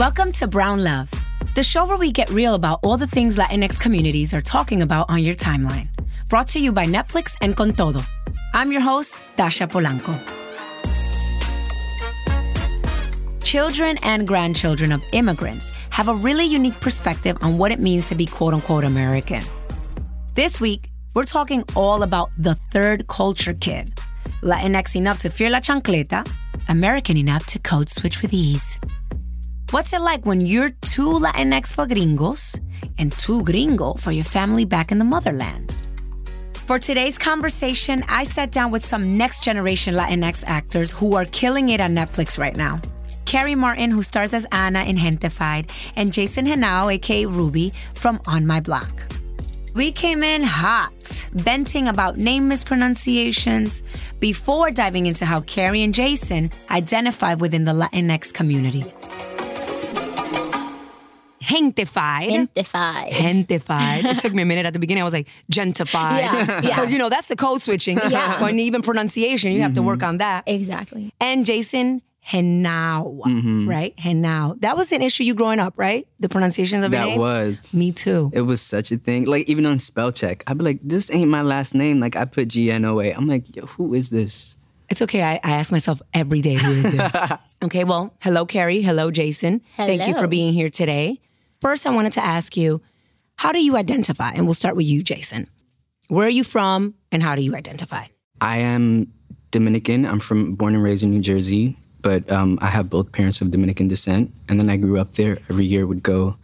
Welcome to Brown Love, the show where we get real about all the things Latinx communities are talking about on your timeline. Brought to you by Netflix and Con Todo. I'm your host, Dasha Polanco. Children and grandchildren of immigrants have a really unique perspective on what it means to be quote unquote American. This week, we're talking all about the third culture kid. Latinx enough to fear la chancleta, American enough to code switch with ease. What's it like when you're too Latinx for gringos and too gringo for your family back in the motherland? For today's conversation, I sat down with some next generation Latinx actors who are killing it on Netflix right now. Karrie Martin, who stars as Anna in Gentefied, and Jason Genao, aka Ruby, from On My Block. We came in hot, venting about name mispronunciations before diving into how Karrie and Jason identify within the Latinx community. Gentefied. Gentefied. Gentefied. It took me a minute at the beginning. I was like, gentified. Yeah, yeah. Because, you know, that's the code switching. Yeah. When even pronunciation, you have to work mm-hmm. on that. Exactly. And Jason Genao, mm-hmm. right? Genao. That was an issue you growing up, right? The pronunciations of your That name? was. Me too. It was such a thing. Like even on spell check, I'd be like, "This ain't my last name." Like I put G N O A. I'm like, Yo, "Who is this?" It's okay. I, I ask myself every day, who is this? okay, well, hello, Karrie. Hello, Jason. Thank you for being here today. First, I wanted to ask you, how do you identify? And we'll start with you, Jason. Where are you from and how do you identify? I am Dominican. I'm from born and raised in New Jersey, but um, I have both parents of Dominican descent. And then I grew up there. Every year would go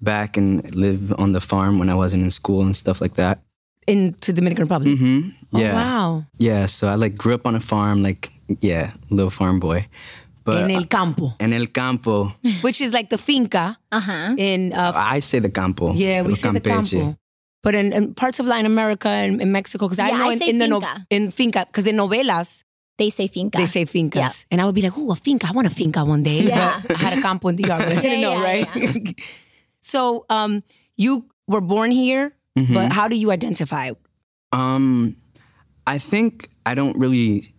back and live on the farm when I wasn't in school and stuff like that. Into the Dominican Republic. hmm Yeah. Oh, wow. Yeah. So I like grew up on a farm, like yeah, little farm boy. But En el campo, en el campo, which is like the finca Uh huh. in uh, I say the campo. Yeah, we el say the campo. But in, in parts of Latin America and in Mexico, because I know I in, in the no, finca. in finca, because in novelas They say finca. they say fincas, Yeah. and I would be like, "Oh, a finca! I want a finca one day." Yeah. I had a campo in DR, but I didn't Yeah, know, yeah, right? so, um, you were born here, Mhm. but how do you identify? Um, I think I don't really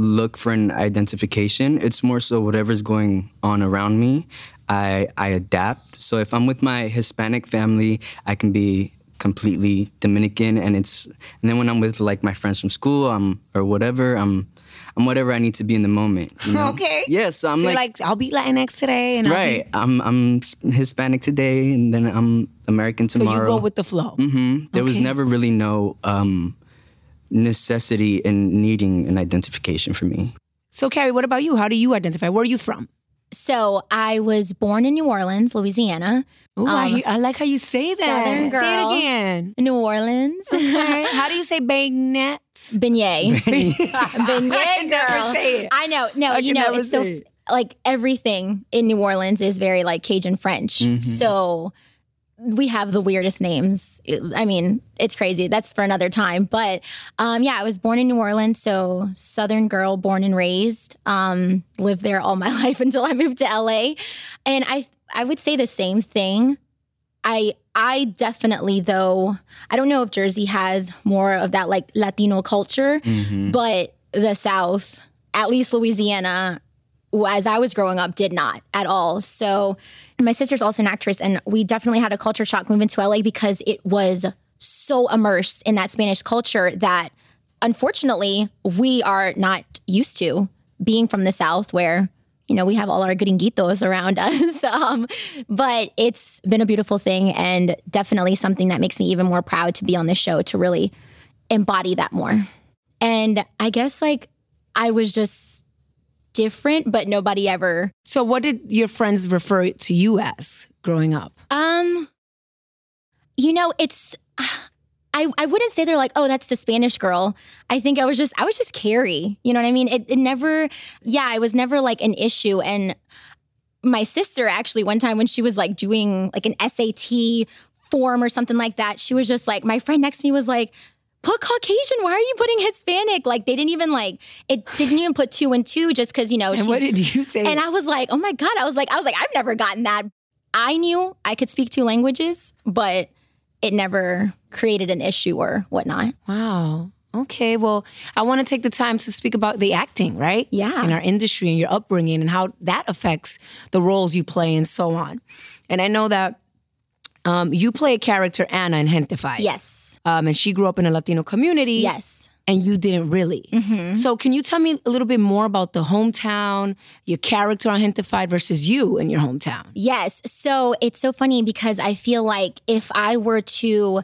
look for an identification. It's more so whatever's going on around me, I I adapt. So if I'm with my Hispanic family, I can be completely Dominican, and it's and then when I'm with like my friends from school, um, or whatever, I'm I'm whatever I need to be in the moment. you know? Okay. Yeah. So I'm So like. like, I'll be Latinx today, and I'll Right, I'm I'm Hispanic today, and then I'm American Be, so you go with the flow. hmm There was never really no um, necessity in needing an identification for me. So, Karrie, what about you? How do you identify? Where are you from? So I was born in New Orleans, Louisiana. Ooh, I, Um, hear- I like how you say that. Southern girl. Say it again. New Orleans. Okay. How do you say bayonet? Beignet. I Beignet can girl. say it. I know. No, I you know, it's so it. like everything in New Orleans is very like Cajun French. Mhm. So we have the weirdest names. I mean, it's crazy. That's for another time. But um, yeah, I was born in New Orleans, so Southern girl, born and raised. Um, lived there all my life until I moved to LA, and I I would say the same thing. I I definitely though I don't know if Jersey has more of that like Latino culture, Mhm. but the South, at least Louisiana, as I was growing up, did not at all. So my sister's also an actress, and we definitely had a culture shock moving to LA because it was so immersed in that Spanish culture that unfortunately we are not used to being from the South where you know we have all our gringuitos around us um, but it's been a beautiful thing and definitely something that makes me even more proud to be on this show to really embody that more and i guess like i was just different but nobody ever So, what did your friends refer to you as growing up? um you know it's I, I wouldn't say they're like, oh, that's the Spanish girl. I think I was just I was just Karrie. You know what I mean? It, it never, yeah, it was never like an issue. And my sister actually one time when she was like doing like an SAT form or something like that, she was just like, my friend next to me was like, put Caucasian. Why are you putting Hispanic? Like they didn't even like it didn't even put two and two just because you know. And what did you say? and I was like, oh my god, I was like, I was like, I've never gotten that. I knew I could speak two languages, but it never created an issue or whatnot. wow. Okay, well, I want to take the time to speak about the acting, right? Yeah. In our industry and your upbringing and how that affects the roles you play and so on. And I know that um, you play a character, Anna, in Gentefied. Yes. Um, and she grew up in a Latino community. Yes. And you didn't really. So, can you tell me a little bit more about the hometown, your character on Gentefied versus you in your hometown? Yes. So it's so funny because I feel like if I were to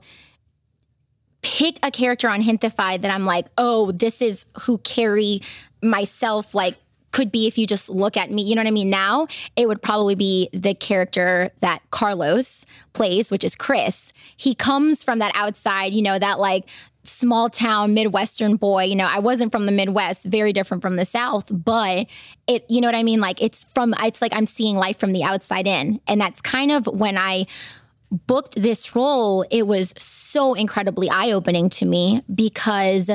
pick a character on Hintified that I'm like, oh, this is who Karrie myself like could be if you just look at me. You know what I mean? Now it would probably be the character that Carlos plays, which is Chris. He comes from that outside, you know, that like small town Midwestern boy. You know, I wasn't from the Midwest, very different from the South, but it, you know what I mean? Like it's from, it's like I'm seeing life from the outside in. And that's kind of when I booked this role, it was so incredibly eye opening to me because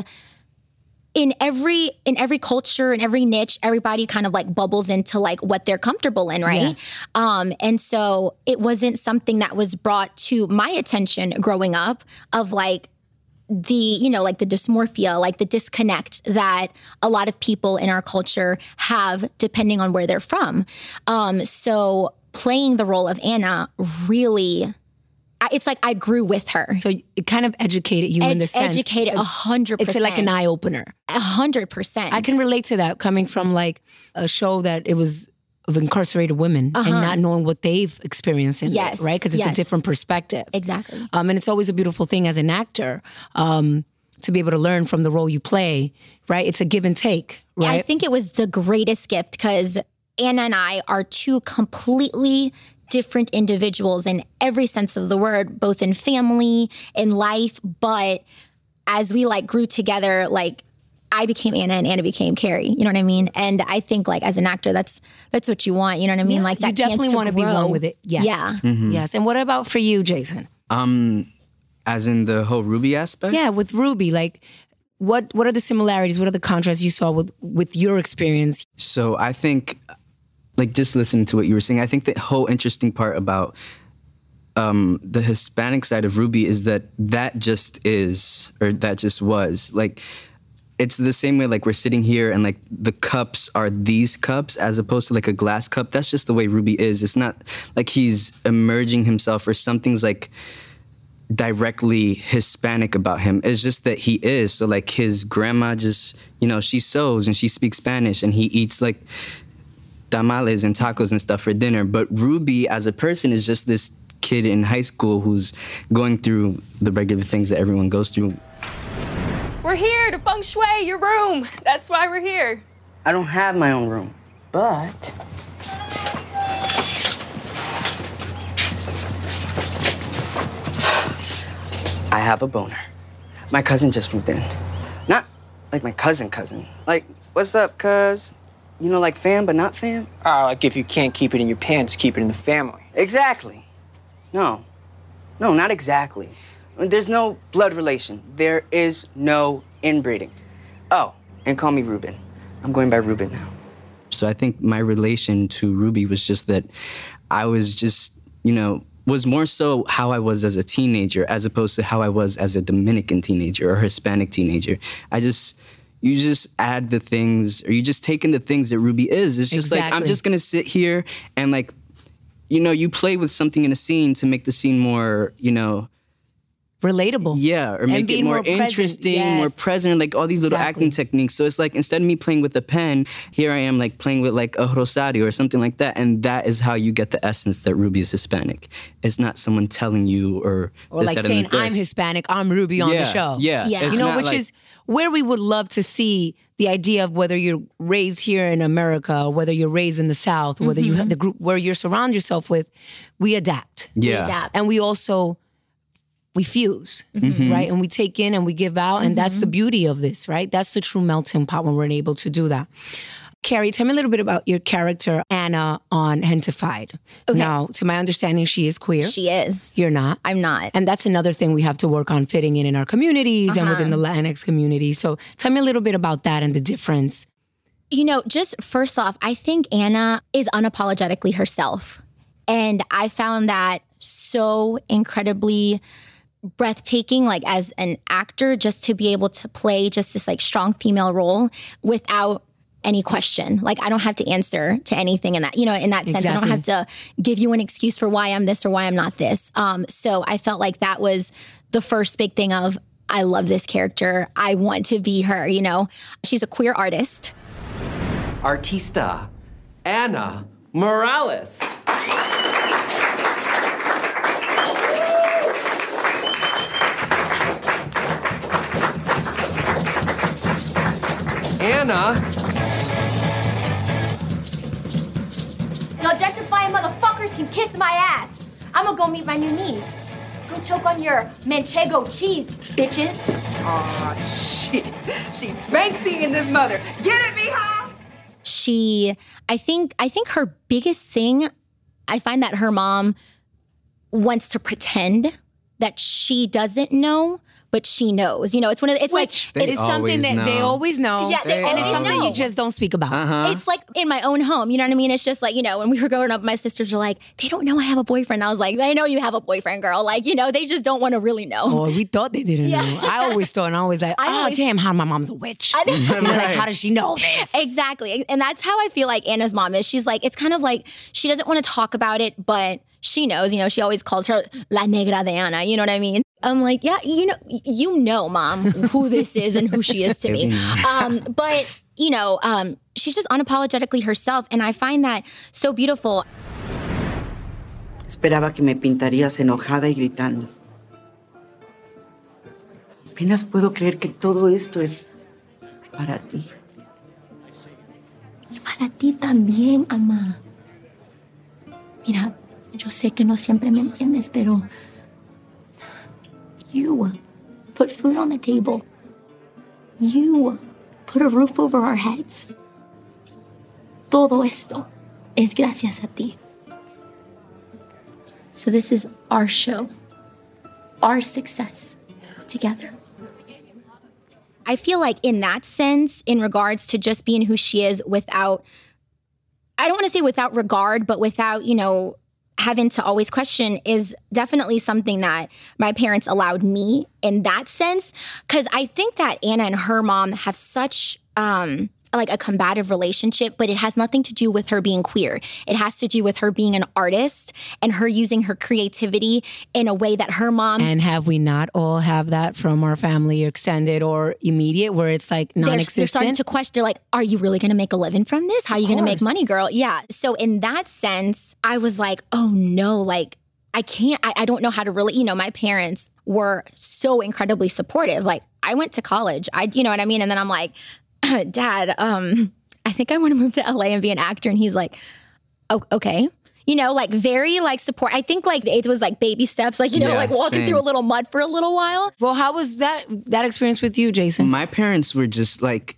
in every in every culture in every niche everybody kind of like bubbles into like what they're comfortable in right? Um and so it wasn't something that was brought to my attention growing up of like the you know like the dysmorphia like the disconnect that a lot of people in our culture have depending on where they're from. Um so playing the role of anna really it's like i grew with her So, it kind of educated you in the Ed- sense. educated a hundred percent. It's like an eye opener. a hundred percent I can relate to that coming from like a show that it was of incarcerated women and not knowing what they've experienced in it, Uh-huh. Yes, right? Because it's a different perspective. exactly Um, and it's always a beautiful thing as an actor um, to be able to learn from the role you play, right? It's a give and take, right? I think it was the greatest gift because Anna and I are two completely different individuals in every sense of the word, both in family, in life. But as we like grew together, like I became Anna and Anna became Karrie. You know what I mean? And I think like as an actor, that's that's what you want. You know what I mean? Like that you definitely chance to want to be grow. one with it. Yes. Yeah. Yes. And what about for you, Jason? Um, as in the whole Ruby aspect. Yeah, with Ruby, like what what are the similarities? What are the contrasts you saw with with your experience? So I think, like, just listening to what you were saying, I think the whole interesting part about um, the Hispanic side of Ruby is that that just is, or that just was, like, it's the same way, like, we're sitting here and, like, the cups are these cups as opposed to, like, a glass cup. That's just the way Ruby is. It's not like he's emerging himself or something's, like, directly Hispanic about him. It's just that he is. So like his grandma just, you know, she sews and she speaks Spanish and he eats like tamales and tacos and stuff for dinner. But Ruby as a person is just this kid in high school who's going through the regular things that everyone goes through. We're here to feng shui your room. That's why we're here. I don't have my own room, but I have a boner. My cousin just moved in. Not like my cousin cousin. Like, what's up, cuz? You know, like fam, but not fam? Uh, like if you can't keep it in your pants, keep it in the family. Exactly. No. No, not exactly. There's no blood relation. There is no inbreeding. Oh, and call me Ruben. I'm going by Ruben now. So I think my relation to Ruby was just that I was just, you know, was more so how I was as a teenager as opposed to how I was as a Dominican teenager or Hispanic teenager. I just you just add the things or you just take in the things that Ruby is. It's just like I'm just gonna sit here and like you know, you play with something in a scene to make the scene more, you know, Relatable. yeah, or make it more, more interesting, yes. more present, like all these little Exactly. acting techniques. So it's like instead of me playing with a pen, here I am like playing with like a rosario or something like that, and that is how you get the essence that Ruby is Hispanic. It's not someone telling you or Or this, like that, saying. I'm Hispanic, I'm Ruby on yeah, the show. Yeah, Yeah. It's you know, which like- is where we would love to see the idea of whether you're raised here in America, whether you're raised in the South, whether you mm-hmm. have the group where you surround yourself with, we adapt. yeah. adapt. And we also we fuse, Mm-hmm. right? And we take in and we give out. And that's the beauty of this, right? That's the true melting pot when we're able to do that. Karrie, tell me a little bit about your character, Anna, on Hentified. Now, to my understanding, she is queer. She is. You're not. I'm not. And that's another thing we have to work on fitting in in our communities and within the Uh-huh. Latinx community. So tell me a little bit about that and the difference. You know, just first off, I think Anna is unapologetically herself. And I found that so incredibly breathtaking like as an actor just to be able to play just this like strong female role without any question. Like I don't have to answer to anything in that, you know, in that sense. I don't have to give you an excuse for why I'm this or why I'm not this. Um, so I felt like that was the first big thing of I love this character. I want to be her, you know. She's a queer artist. Artista Anna Morales. Anna, The objectifying motherfuckers can kiss my ass. I'm gonna go meet my new niece. Go choke on your manchego cheese, bitches. Aw, shit. She's Banksy in this mother. Get it, Mija? She I think I think her biggest thing I find that her mom wants to pretend that she doesn't know, but she knows. You know, it's one of the, it's Which like it's something always that they always know. Yeah, they and it's something know. you just don't speak about. Uh-huh. It's like in my own home, you know what I mean? It's just like, you know, when we were growing up, my sisters were like, they don't know I have a boyfriend. I was like, they know you have a boyfriend, girl. Like, you know, they just don't want to really know. Or we thought they didn't Yeah. know. I always thought, and I always like, I oh always- damn, how my mom's a witch. I think- You know, like, how does she know this? Exactly. And that's how I feel like Anna's mom is. She's like, it's kind of like she doesn't want to talk about it, but she knows, you know, she always calls her La Negra de Ana. You know what I mean? I'm like, yeah, you know, you know, mom, who this is and who she is to me. Um, but, you know, um, she's just unapologetically herself. And I find that so beautiful. Esperaba que me pintarías enojada y gritando. Apenas puedo creer que todo esto es para ti. Y Para ti también, ama. Mira, yo sé que no siempre me entiendes, pero you put food on the table. You put a roof over our heads. Todo esto es gracias a ti. So this is our show, our success together. I feel like in that sense, in regards to just being who she is without, I don't want to say without regard, but without, you know, having to always question is definitely something that my parents allowed me in that sense. Cause I think that Anna and her mom have such, um, like a combative relationship, but it has nothing to do with her being queer. It has to do with her being an artist and her using her creativity in a way that her mom And have we not all have that from our family, extended or immediate, where it's like they're, they're starting to question. They're like, "Are you really going to make a living from this? How are you going to make money, girl?" Yeah. So in that sense, I was like, "Oh no!" Like I can't. I, I don't know how to really. You know, my parents were so incredibly supportive. Like I went to college. I, you know what I mean. And then I'm like, "Dad, um, I think I want to move to LA and be an actor." And he's like, "Oh, okay." You know, like very like support. I think like it was like baby steps, like you know, Yeah, like walking same. through a little mud for a little while. well, how was that that experience with you, Jason? My parents were just like,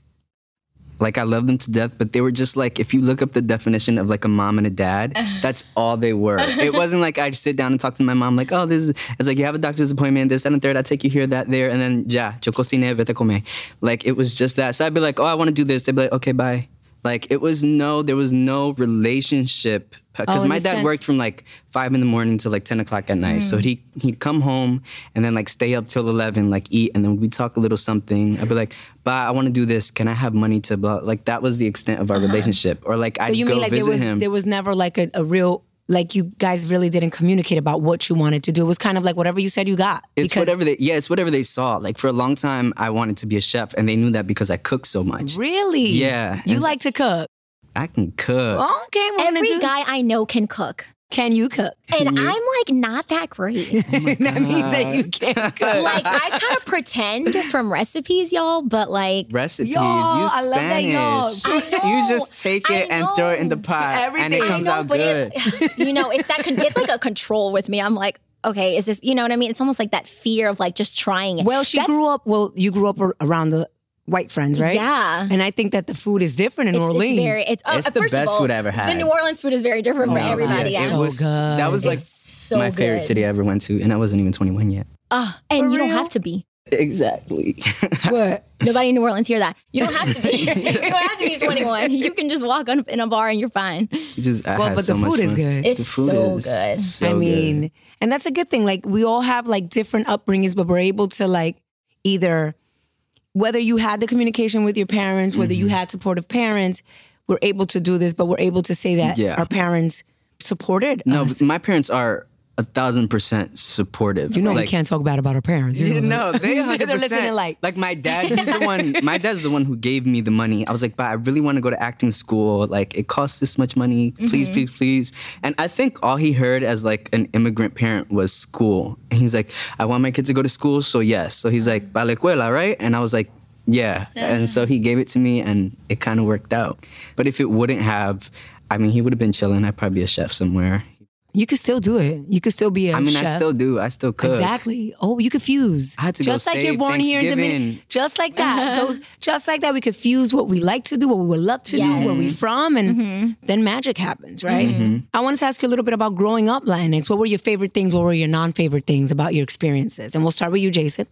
like I love them to death, but they were just like, if you look up the definition of like a mom and a dad, that's all they were. It wasn't like I'd sit down and talk to my mom like, oh, this is. It's like you have a doctor's appointment, this and the third. I take you here, that there, and then ya, yo cocine, vete a. Like it was just that. So I'd be like, oh, I want to do this. They'd be like, okay, bye. Like it was no, there was no relationship because Oh, my dad sense- worked from like five in the morning to like ten o'clock at night. So mm. he he'd come home and then like stay up till eleven, like eat, and then we'd talk a little something. I'd be like, "Bah, I want to do this. Can I have money to blah?" Like that was the extent of our uh-huh. relationship. Or like so I'd you go mean like there visit was him. there was never like a, a real like you guys really didn't communicate about what you wanted to do. It was kind of like whatever you said you got. it's whatever they yeah, it's whatever they saw. Like for a long time, I wanted to be a chef, and they knew that because I cooked so much. Really? Yeah, You and- like to cook. I can cook. Okay, we're gonna Every do- guy I know can cook. Can you cook? And I'm like not that great. Oh that means that you can't cook. like I kind of pretend from recipes, y'all, but like Recipes, Y'all, you I love that y'all- Spanish. I know, you just take it and throw it in the know. pot, and Everything. it I comes know, out but good. it, you know, it's that con- it's like a control with me. I'm like, okay, is this? You know what I mean? It's almost like that fear of like just trying it. well, she That's- grew up. Well, you grew up around the white friends, right? Yeah. And I think that the food is different in It's, Orleans. it's very. It's, uh, It's the best all, food I ever had. The New Orleans food is very different for Oh, everybody. yes. Yeah. it So was good. that was like so my favorite city I ever went to, and I wasn't even 21 yet. Ah, and For you don't have to be. Exactly. what? Nobody in New Orleans hear that. You don't have to be. you don't have to be 21. You can just walk on, in a bar and you're fine. just, I Well, but so the food is good. It's so good. so I mean, good. And that's a good thing. Like we all have like different upbringings, but we're able to like either whether you had the communication with your parents, whether you mm-hmm. had supportive parents, we're able to do this, but we're able to say that Yeah. our parents supported No, us. but my parents are a thousand percent supportive. You know we can't talk bad about our parents. You know no, they They're 100 listening like like my dad. He's the one. My dad's the one who gave me the money. I was like, but I really want to go to acting school. Like it costs this much money. Please, Mm-hmm. please, please. And I think all he heard as like an immigrant parent was school. And he's like, I want my kid to go to school, so yes. So he's like, para la escuela, right? And I was like. Yeah. And so he gave it to me and it kind of worked out. But if it wouldn't have, I mean, he would have been chilling. I'd probably be a chef somewhere. You could still do it. You could still be a I mean, I still do. I still cook. Exactly. Oh, you could fuse. I had to go just like you're born here in Dominican. Thanksgiving. Just like that. Those just like that we could fuse what we like to do, what we would love to do, where we're from, and then magic happens, right? Mm-hmm. I wanted to ask you a little bit about growing up Latinx. What were your favorite things? What were your non-favorite things about your experiences? And we'll start with you, Jason.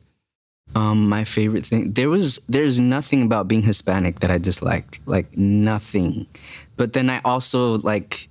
Um, my favorite thing there was there's nothing about being Hispanic that I disliked, like nothing. But then I also like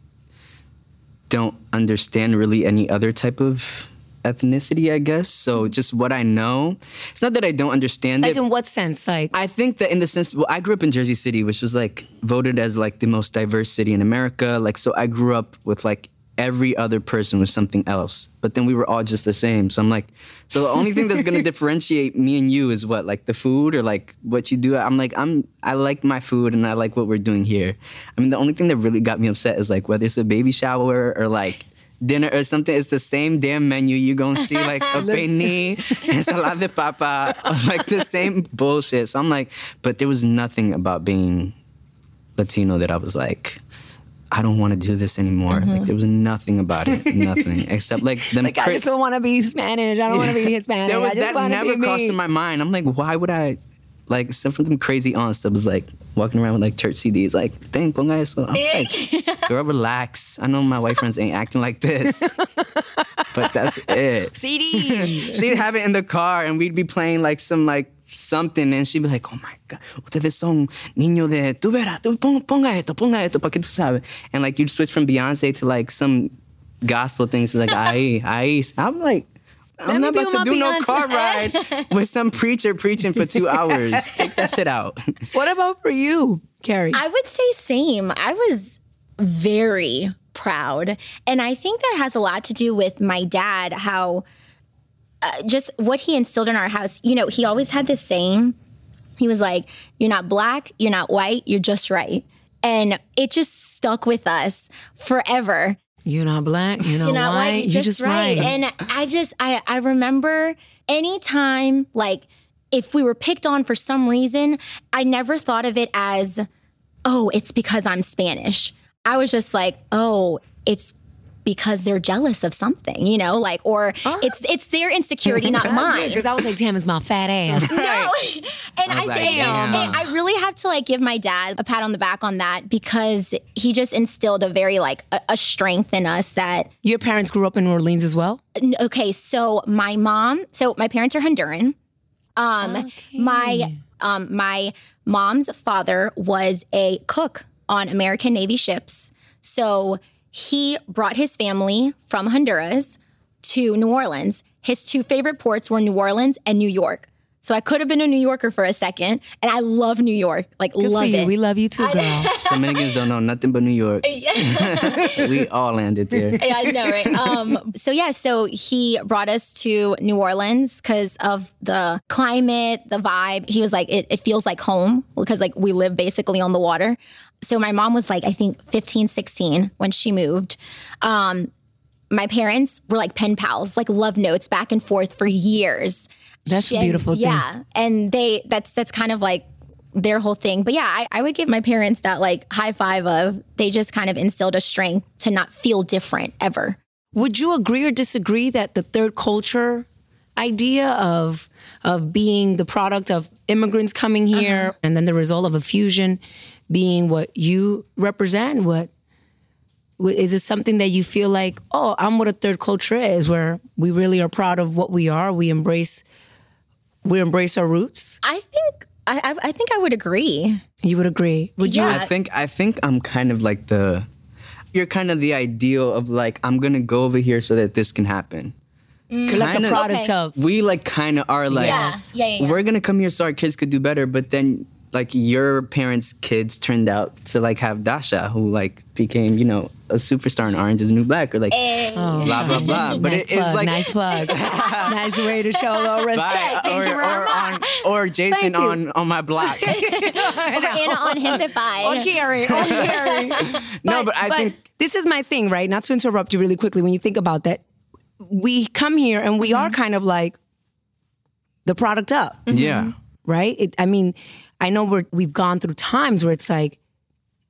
don't understand really any other type of ethnicity, I guess. So mm-hmm. just what I know, it's not that I don't understand Like it. in what sense? Like I think that in the sense, well, I grew up in Jersey City, which was like voted as like the most diverse city in America. Like, so I grew up with like every other person was something else, but then we were all just the same. So I'm like, so the only thing that's gonna differentiate me and you is what, like the food or like what you do. I'm like, I'm, I like my food and I like what we're doing here. I mean, the only thing that really got me upset is like whether it's a baby shower or like dinner or something. It's the same damn menu. You're gonna see like a penne, ensalada de papa, like the same bullshit. So I'm like, but there was nothing about being Latino that I was like, I don't want to do this anymore. Like mm-hmm. there was nothing about it, nothing except like them. like I just don't want to be Spanish. I don't want to be Hispanic. was I just that never crossed in my mind. I'm like, why would I? Like something crazy aunts that was like walking around with like church CDs, like, dang, ponga eso. I was like, girl, relax. I know my white friends ain't acting like this, but that's it. CDs. She'd have it in the car, and we'd be playing like some like something, and she'd be like, "Oh my god, ustedes son niño de tú verás, tú pon- ponga esto, ponga esto, para que tú sabes." And like you'd switch from Beyonce to like some gospel things, like ahí, ahí. I'm like. I'm Let not about to do my no car ride with some preacher preaching for two hours. Take that shit out. what about for you, Karrie? I would say same. I was very proud. And I think that has a lot to do with my dad, how uh, just what he instilled in our house. You know, he always had this saying. He was like, You're not black, you're not white, you're just right. And it just stuck with us forever. You're not black. You're not, You're not white. white, you're just, right. And I just, I, I remember anytime, like, if we were picked on for some reason, I never thought of it as, oh, it's because I'm Spanish. I was just like, oh, it's because they're jealous of something, you know, like, or it's it's their insecurity, not mine. Because I was like, damn, it's my fat ass. No, and I, was like, think and I really have to like give my dad a pat on the back on that because he just instilled a very like a, a strength in us that Your parents grew up in New Orleans as well? Okay so my mom so my parents are honduran um my um my mom's father was a cook on american navy ships so he brought his family from honduras to new orleans. His two favorite ports were new orleans and new york so i could have been a new yorker for a second and i love new york like Good love for you. it We love you too, girl. Dominicans don't know nothing but New York. we all landed there. yeah, I know, right? Um, so yeah, so he brought us to New Orleans because of the climate, the vibe. He was like, it, it feels like home because like we live basically on the water. So my mom was like, I think 15, 16 when she moved. Um, my parents were like pen pals, like love notes back and forth for years. That's a And- beautiful thing. Yeah, and they that's that's kind of like their whole thing. But yeah, I, I would give my parents that like high five of they just kind of instilled a strength to not feel different ever. Would you agree or disagree that the third culture idea of of being the product of immigrants coming uh-huh. here and then the result of a fusion being what you represent what wh- is it something that you feel like oh i'm what a third culture is where we really are proud of what we are we embrace we embrace our roots I think I I, I think I would agree. you would agree would you Yeah. I think I think I'm kind of like the you're kind of the ideal of like I'm gonna go over here so that this can happen. Mm. Like the Kinda- product Okay. of. we like kind of are like Yes. Yeah, yeah, yeah. we're gonna come here so our kids could do better but then like your parents kids turned out to like have dasha who like became you know a superstar in orange is the new black or like Oh, blah blah blah but nice it plug, is like nice plug. nice way to show a little respect. Bye. Thank or, you very or, much. on, or Jason Thank you. on on my block. Or Anna on Hindify. Oh, Karrie. Oh, Karrie. no, but I think this is my thing, right? Not to interrupt you really quickly. When you think about that, we come here and we mm-hmm. are kind of like the product up, yeah. right? It, I mean, I know we're we've gone through times where it's like,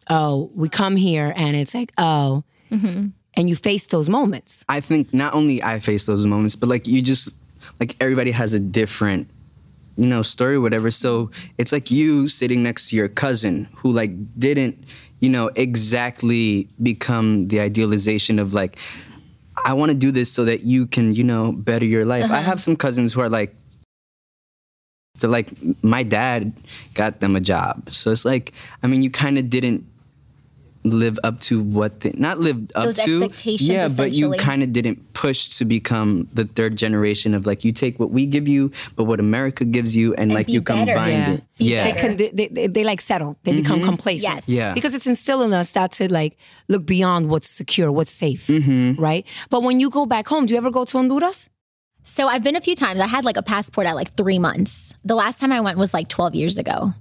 oh, we come here and it's like, oh, mm-hmm. and you face those moments. I think not only I face those moments, but like you just like everybody has a different you know story whatever so it's like you sitting next to your cousin who like didn't you know exactly become the idealization of like I want to do this so that you can you know better your life. I uh-huh. have some cousins who are like so like my dad got them a job. So it's like I mean you kind of didn't live up to what they not live up Those to expectations, yeah but you kind of didn't push to become the third generation of like you take what we give you but what america gives you and, like you better. combine Yeah. it Be yeah They, can, they, they, they, they like settle. They become complacent. Yes. Yeah. Because it's instilling us that to like look beyond what's secure, what's safe, Mm-hmm. right? But when you go back home, do you ever go to Honduras? So I've been a few times. I had like a passport at like three months. The last time I went was like 12 years ago.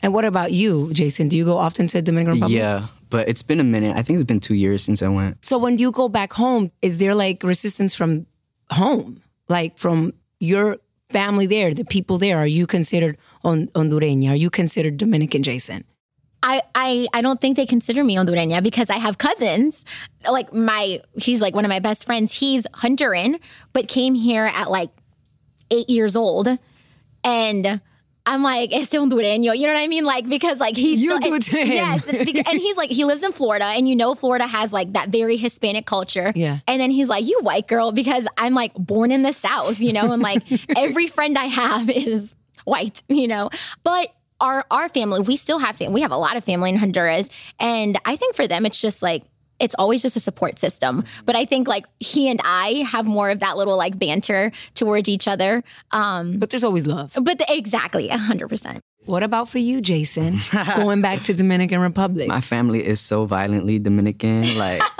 And what about you, Jason? Do you go often to Dominican Republic? yeah but it's been a minute i think it's been two years since i went So when you go back home, is there like resistance from home, like from your family there, the people there? Are you considered Hon- Hondureña? Are you considered Dominican, Jason? I, I I don't think they consider me Hondureña because I have cousins. Like my he's like one of my best friends. He's Honduran, but came here at like eight years old. And I'm like, este hondureño. You know what I mean? Like, because like he's You so- do it to him. Yes. and he's like, he lives in Florida, and you know Florida has like that very Hispanic culture. Yeah. And then he's like, you white girl, because I'm like born in the South, you know, and like every friend I have is white, you know. But our our family, we still have family. We have a lot of family in Honduras. And I think for them it's just like it's always just a support system. But I think like he and I have more of that little like banter towards each other. Um But there's always love. but the, exactly, hundred percent. What about for you, Jason? Going back to Dominican Republic. my family is so violently dominican like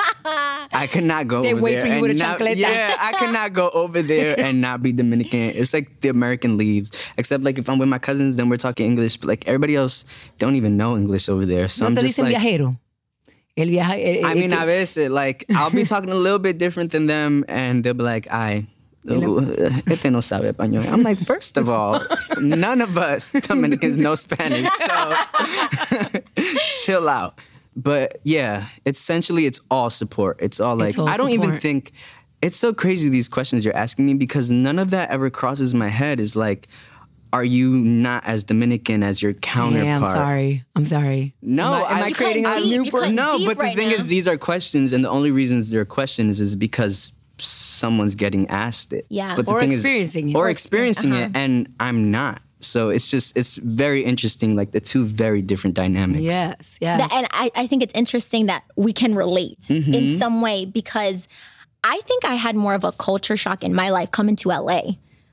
I could not go They over wait there for you and with a not- chancleta. Yeah, I could not go over there and not be Dominican. It's like the American leaves. Except like if I'm with my cousins, then we're talking English. But like everybody else don't even know English over there. So ¿No I'm te just dicen like, viajero? El viaja, el- I mean, a veces like I'll be talking a little bit different than them, and they'll be like, "I." Uh, este no sabe español. I'm like, first of all, none of us Dominicans know Spanish, so chill out. But yeah, essentially it's all support. It's all like It's all I don't even think it's so crazy these questions you're asking me because none of that ever crosses my head. Is like, are you not as Dominican as your counterpart? Yeah, I'm sorry. I'm sorry. No, am I, am I I- creating a cut new deep. per- You cut no, deep but the right thing now. is, these are questions, and the only reasons they're questions is because someone's getting asked it. Yeah. but the Or thing experiencing is, it. or Or experiencing uh-huh. it, and I'm not. So it's just it's very interesting, like the two very different dynamics. Yes, yes. That- and I, I think it's interesting that we can relate Mm-hmm. in some way because I think I had more of a culture shock in my life coming to LA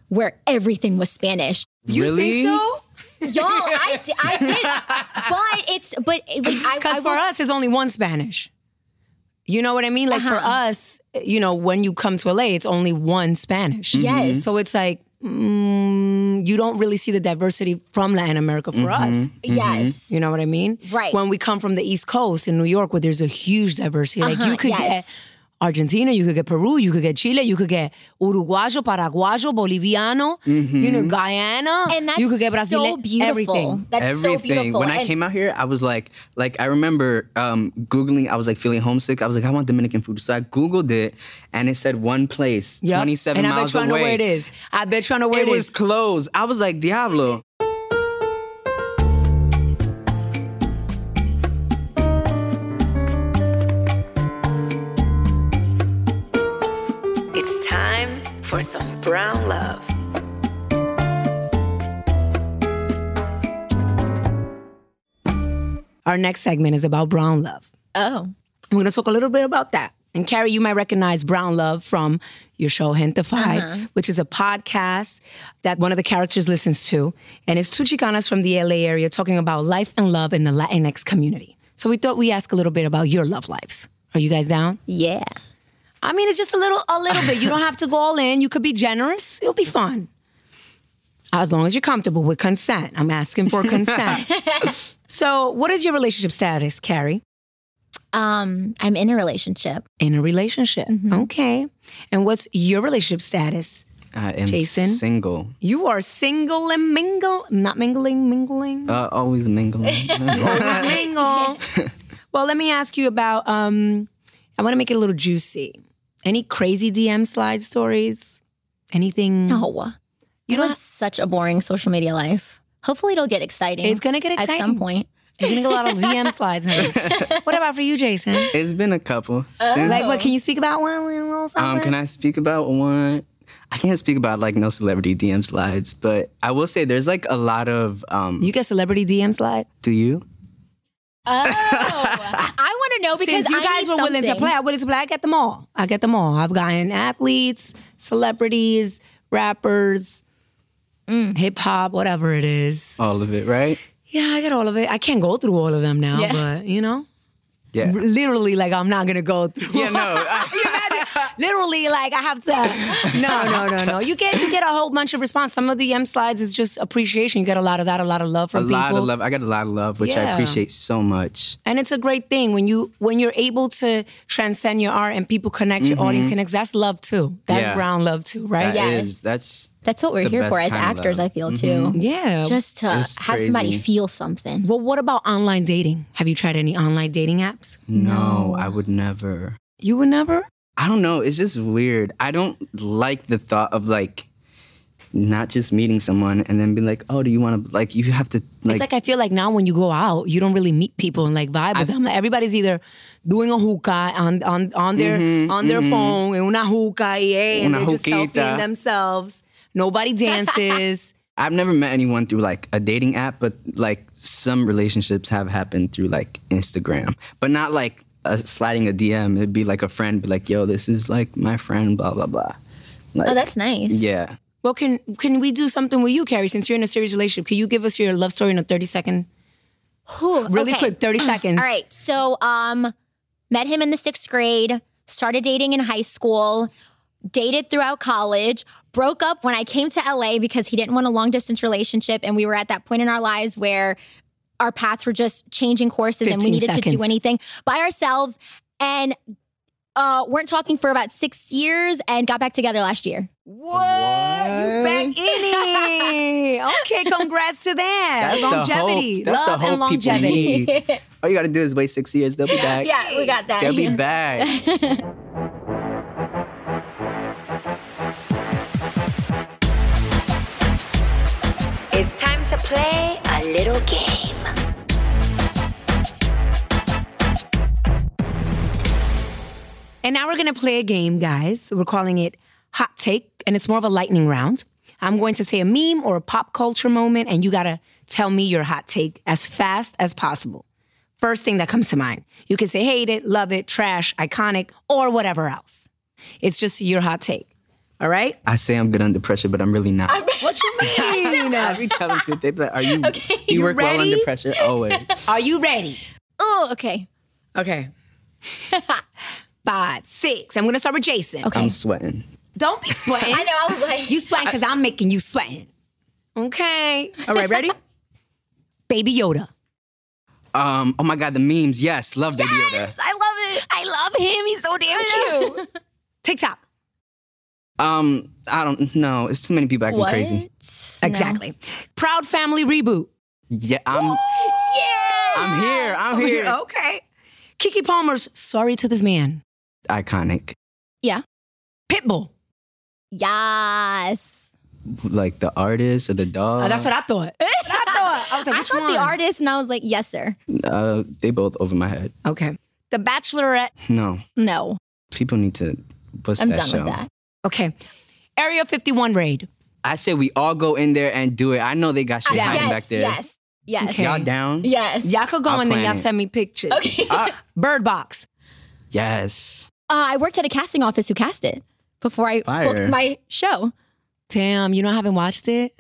where everything was Spanish. You really? think so? Y'all, I did, I did, but it's but it- I Because I for will- us, it's only one Spanish. You know what I mean? Like for Uh-huh. us, you know, when you come to LA, it's only one Spanish. Yes. So it's like mm, you don't really see the diversity from Latin America for us. yes, You know what I mean? Right. When we come from the East Coast in New York, where there's a huge diversity, like Uh-huh, you could yes. get Argentina, you could get Peru, you could get Chile, you could get Uruguayo, Paraguayo, Boliviano, you know, Guyana, and that's you could get so Brazil, beautiful. everything. That's Everything. so beautiful. When I came out here, I was like, like I remember um, googling. I was like feeling homesick. I was like, I want Dominican food, so I googled it, and it said one place, Yup. 27 and I bet you I know where it is. I bet you I know where It it was is. closed. I was like, Diablo. For some brown love. Our next segment is about brown love. oh, We're going to talk a little bit about that. And Karrie, you might recognize Brown Love from your show Gentefied, Uh-huh. which is a podcast that one of the characters listens to. And it's two Chicanas from the LA area talking about life and love in the Latinx community. So we thought we'd ask a little bit about your love lives. Are you guys down? Yeah. I mean, it's just a little, a little bit. You don't have to go all in. You could be generous. It'll be fun. As long as you're comfortable with consent. I'm asking for consent. so, what is your relationship status, Karrie? Um, I'm in a relationship. In a relationship. Okay. And what's your relationship status? I am Jason? single. You are single and mingle, not mingling, mingling. Uh, always mingling. Always mingle. well, let me ask you about. Um, I want to make it a little juicy. Any crazy DM slide stories? Anything? No. You don't have such a boring social media life. Hopefully, it'll get exciting. It's gonna get exciting at some point. You're gonna get a lot of DM slides. Honey. what about for you, Jason? it's been a couple. It's been- Like, what? Can you speak about one? a little Um, can I speak about one? I can't speak about like no celebrity DM slides, but I will say there's like a lot of. Um, You get celebrity DM slide? do you? Oh, I want to know because Since you I guys need were willing to something. play, I'm willing to play. I get them all. I get them all. I've gotten athletes, celebrities, rappers, Mm. hip hop, whatever it is. All of it, right? Yeah, I get all of it. I can't go through all of them now, Yeah. but you know, Yeah. literally, like I'm not gonna go through. Yeah, no. literally, like I have to. No, no, no, no. You get you get a whole bunch of response. Some of the M slides is just appreciation. You get a lot of that, a lot of love a from people. A lot of love. I got a lot of love, which I appreciate so much. And it's a great thing when you when you're able to transcend your art and people connect, your audience connects. That's love too. That's Mm-hmm. Yeah. brown love too, right? That Yes. is- that's That's what we're here for as actors. I feel too. Yeah. Just to It's have somebody feel something. well, what about online dating? Have you tried any online dating apps? no, I would never. You would never. I don't know. It's just weird. I don't like the thought of like not just meeting someone and then be like, oh, do you want to like? You have to like. it's like I feel like now when you go out, you don't really meet people and like vibe with them. Like, everybody's either doing a hookah on on on their mm-hmm, on their mm-hmm. phone, and una hookah, yeah, and they're just selfieing themselves. Nobody dances. I've never met anyone through like a dating app, but like some relationships have happened through like Instagram, but not like uh, sliding a DM. It'd be like a friend, be like, yo, this is like my friend, blah blah blah. Like, Oh, that's nice. yeah. well, can can we do something with you, Karrie? Since you're in a serious relationship, can you give us your love story in a thirty second, Whew, really okay. quick, thirty seconds? All right. So, um, met him in the sixth grade, started dating in high school, dated throughout college, broke up when I came to LA because he didn't want a long distance relationship. And we were at that point in our lives where our paths were just changing courses and we 15 needed to do anything by ourselves. And uh, weren't talking for about six years and got back together last year. What? You back in it? Okay, congrats to that. That's the longevity, hope. That's love the and hope people longevity. need. All you gotta do is wait six years. They'll be back. Yeah, we got that. They'll be back. It's time to play a little game. And now we're gonna play a game, guys. We're calling it Hot Take, and it's more of a lightning round. I'm going to say a meme or a pop culture moment, and you gotta tell me your hot take as fast as possible. First thing that comes to mind. You can say hate it, love it, trash, iconic, or whatever else. It's just your hot take. All right? I say I'm good under pressure, but I'm really not. I'm, What you mean? I be telling people, they be like, "Are you? do you you work well ready? under pressure?" Always. Are you ready? oh, okay. Okay. Five, six. I'm gonna start with Jason. Okay. I'm sweating. Don't be sweating. I know. I was like, You sweating because I'm making you sweating. Okay. All right, ready? Baby Yoda. Um. Oh my God, the memes. Yes, love Baby Yoda. I love it. I love him. He's so damn cute. TikTok. Um. I don't know. It's too many people acting what? crazy. No. Exactly. Proud Family reboot. Yeah. I'm. Yeah. I'm here. I'm here. Okay. Keke Palmer's Sorry to This Man. Iconic. Yeah. Pitbull. Yes. Like the artist or the dog. Oh, that's what I thought. That's what I thought. I was like, I which thought the artist, and I was like, yes, sir. Uh, they both over my head. Okay. The Bachelorette. No, No, people need to. What's I'm that done show? with that. Okay. Area 51 raid. I say we all go in there and do it. I know they got shit hiding yes, back there. yes, yes, Okay. Y'all down? yes. Y'all could go I'll and then y'all it. send me pictures. Okay. Ah, Bird Box. yes. Uh, I worked at a casting office who cast it before I Fire. booked my show. Damn, you know I haven't watched it.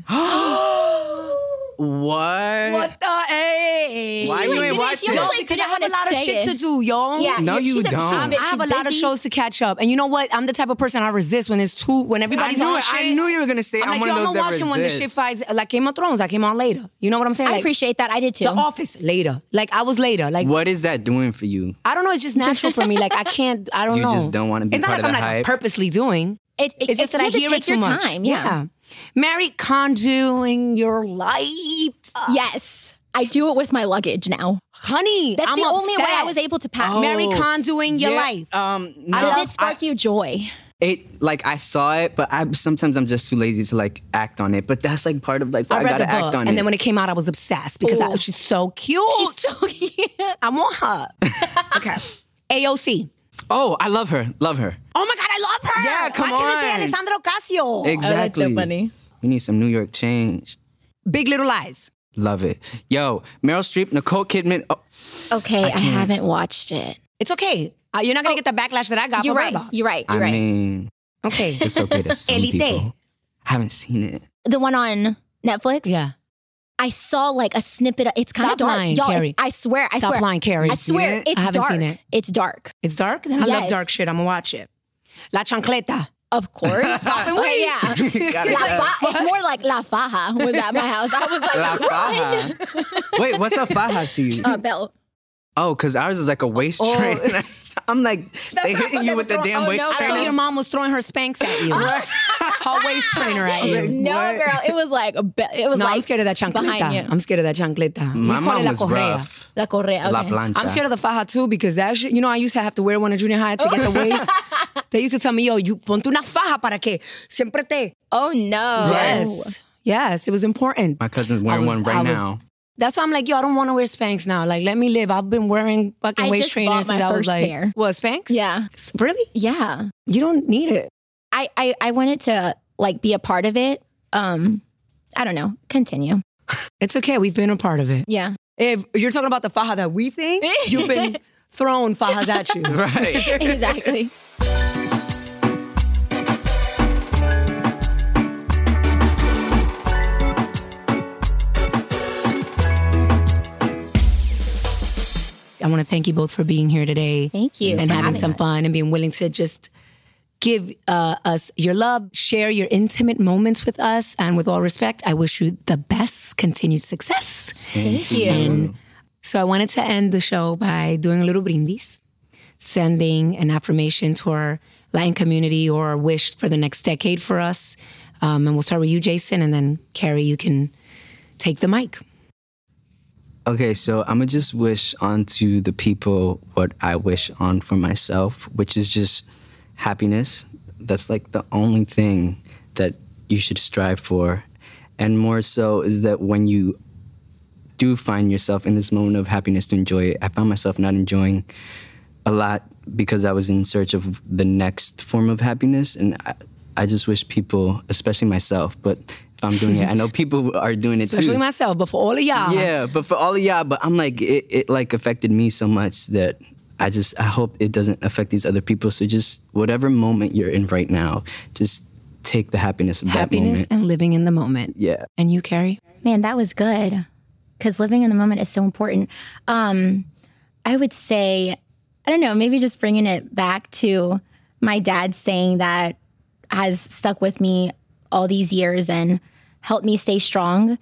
What? What the a? Why you ain't watching Yo, it? because I have a lot of shit to do, yo. Yeah, No, yeah, you she's a- don't. she's I have a lot of shows to catch up. And you know what? I'm the type of person I resist when there's two, when everybody's knew on it. shit. I knew you were gonna say I'm I'm, like, one yo, of I'm those not watching when the shit fights. Like Game of Thrones, I came on later. You know what I'm saying? I appreciate that. I did too. The Office later. Like I was later. Like What is that doing for you? I don't know. It's just natural for me. Like I can't. I don't You know. You just don't wanna be It's part not of like the I'm like purposely doing. It, it, It's just that I hear take it too your much. time. Yeah. Marie Kondoing your life, Yes. I do it with my luggage now. honey. That's I'm the only way I was able to pass. Oh. Marie Kondoing your Yeah, life. Um, no, Does I- it spark you joy? It like I saw it, but I sometimes I'm just too lazy to like act on it. But that's like part of like I I, read gotta the act on and it. And then when it came out, I was obsessed because I, she's so cute. She's so cute. I want her. okay. AOC. Oh, I love her, love her. Oh my God, I love her. Yeah, come Why can't I say on. Alessandra Ocasio? Exactly. funny. We need some New York change. Big Little Lies. Love it. Yo, Meryl Streep, Nicole Kidman. Oh, Okay, I, haven't watched it. It's okay. Uh, you're not gonna get the backlash that I got You're right. Verba. You're right. You're I right. mean, Okay. it's okay to some Elite. people. Haven't seen it. the one on Netflix. Yeah. I saw like a snippet. Of, it's kind of dark. lying, Y'all, I swear. I Stop swear. lying, Karrie. I swear. it? It's I haven't dark. seen it. It's dark. It's dark? Then I love dark shit. I'm gonna watch it. La Chancleta. Of course. Stop and Okay, wait. yeah. La fa- it's more like La Faja was at my house. I was like, La faja. Wait, what's a faja to you? Uh, belt. Oh, because ours is like a waist Oh. trainer. I'm like, they hitting you with the damn oh, waist no, I thought your mom was throwing her Spanx at you. her waist trainer at you. No, What? girl. It was like a it was No, like I'm scared of that behind chancleta. you. I'm scared of that chancleta. My We call it la correa. rough. La correa. La Okay. plancha. I'm scared of the faja too because that shit, you know, I used to have to wear one in junior high to get the oh. waist. they used to tell me, yo, you ponte una faja para que siempre te. Oh no. Yes. Yes, it was important. My cousin's wearing was- one right was- now. That's why I'm like, yo, I don't want to wear Spanx now. Like, let me live. I've been wearing fucking I waist just trainers bought since my I was first like, pair. what Spanx? Yeah. Really? Yeah. You don't need it. I, I I wanted to like be a part of it. Um, I don't know. Continue. It's okay. We've been a part of it. Yeah. If you're talking about the faja that we think, you've been thrown fajas at you. Right. exactly. I want to thank you both for being here today. Thank you And having having some us. fun and being willing to just give uh, us your love, share your intimate moments with us. And with all respect, I wish you the best continued success. Thank you. So I wanted to end the show by doing a little brindis, sending an affirmation to our Latin community or a wish for the next decade for us. Um, and we'll start with you, Jason, and then Karrie, you can take the mic. Okay, so I'm gonna just wish onto the people what I wish on for myself, which is just happiness. That's like the only thing that you should strive for. And more so is that when you do find yourself in this moment of happiness to enjoy it, I found myself not enjoying a lot because I was in search of the next form of happiness. And I, I just wish people, especially myself, but I'm doing it, I know people are doing it too. Especially too. myself, but for all of y'all. Yeah, but for all of y'all, but I'm like, it, it like affected me so much that I just, I hope it doesn't affect these other people. So just whatever moment you're in right now, just take the happiness of that Happiness and living in the moment. Yeah. And you, Karrie? Man, that was good. Because living in the moment is so important. Um, I would say, I don't know, maybe just bringing it back to my dad saying that has stuck with me all these years and helped me stay strong.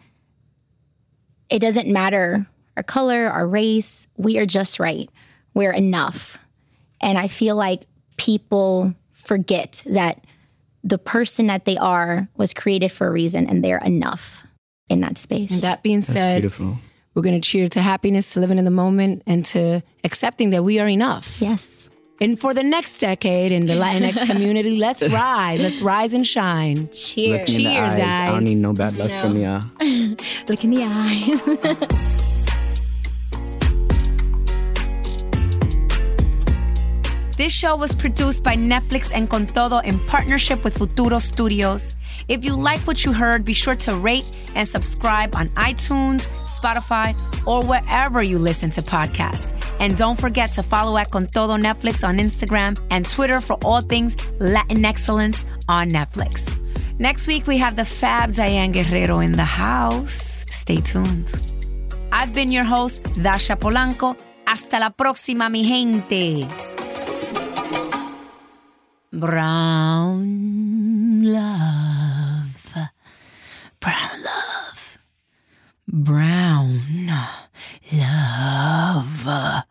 It doesn't matter our color, our race, we are just right. We're enough. And I feel like people forget that the person that they are was created for a reason and they're enough in that space. And that being That's said, beautiful. we're going to cheer to happiness, to living in the moment, and to accepting that we are enough. yes. And for the next decade in the Latinx community, let's rise. Let's rise and shine. Cheers. Look me in the Cheers, eyes. I don't need no bad luck No. from y'all. Look in the eyes. This show was produced by Netflix and Con Todo in partnership with Futuro Studios. If you like what you heard, be sure to rate and subscribe on iTunes, Spotify, or wherever you listen to podcasts. And don't forget to follow at Con Netflix on Instagram and Twitter for all things Latin excellence on Netflix. Next week, we have the fab Diane Guerrero in the house. Stay tuned. I've been your host, Dasha Polanco. Hasta la próxima, mi gente. Brown love. Brown brown love.